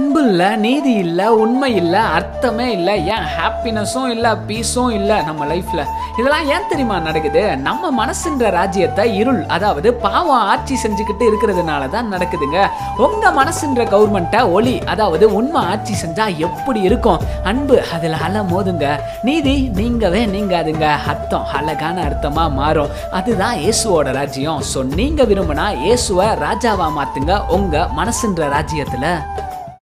அன்பு இல்லை நீதி இல்லை உண்மை இல்லை அர்த்தமே இல்லை ஏன் ஹாப்பினஸும் இல்லை பீஸும் இல்லை நம்ம லைஃப்பில் இதெல்லாம் ஏன் தெரியுமா நடக்குது? நம்ம மனசுன்ற ராஜ்யத்தை இருள் அதாவது பாவம் ஆட்சி செஞ்சுக்கிட்டு இருக்கிறதுனால தான் நடக்குதுங்க. உங்கள் மனசுன்ற கவர்மெண்ட்டை ஒளி அதாவது உண்மை ஆட்சி செஞ்சால் எப்படி இருக்கும்? அன்பு அதில் அல மோதுங்க நீதி நீங்கவே நீங்காதுங்க. அர்த்தம் அழகான அர்த்தமாக மாறும். அதுதான் இயேசுவோட ராஜ்யம். ஸோ நீங்கள் விரும்பினா இயேசுவை ராஜாவாக மாற்றுங்க உங்கள் மனசுன்ற ராஜ்யத்துல.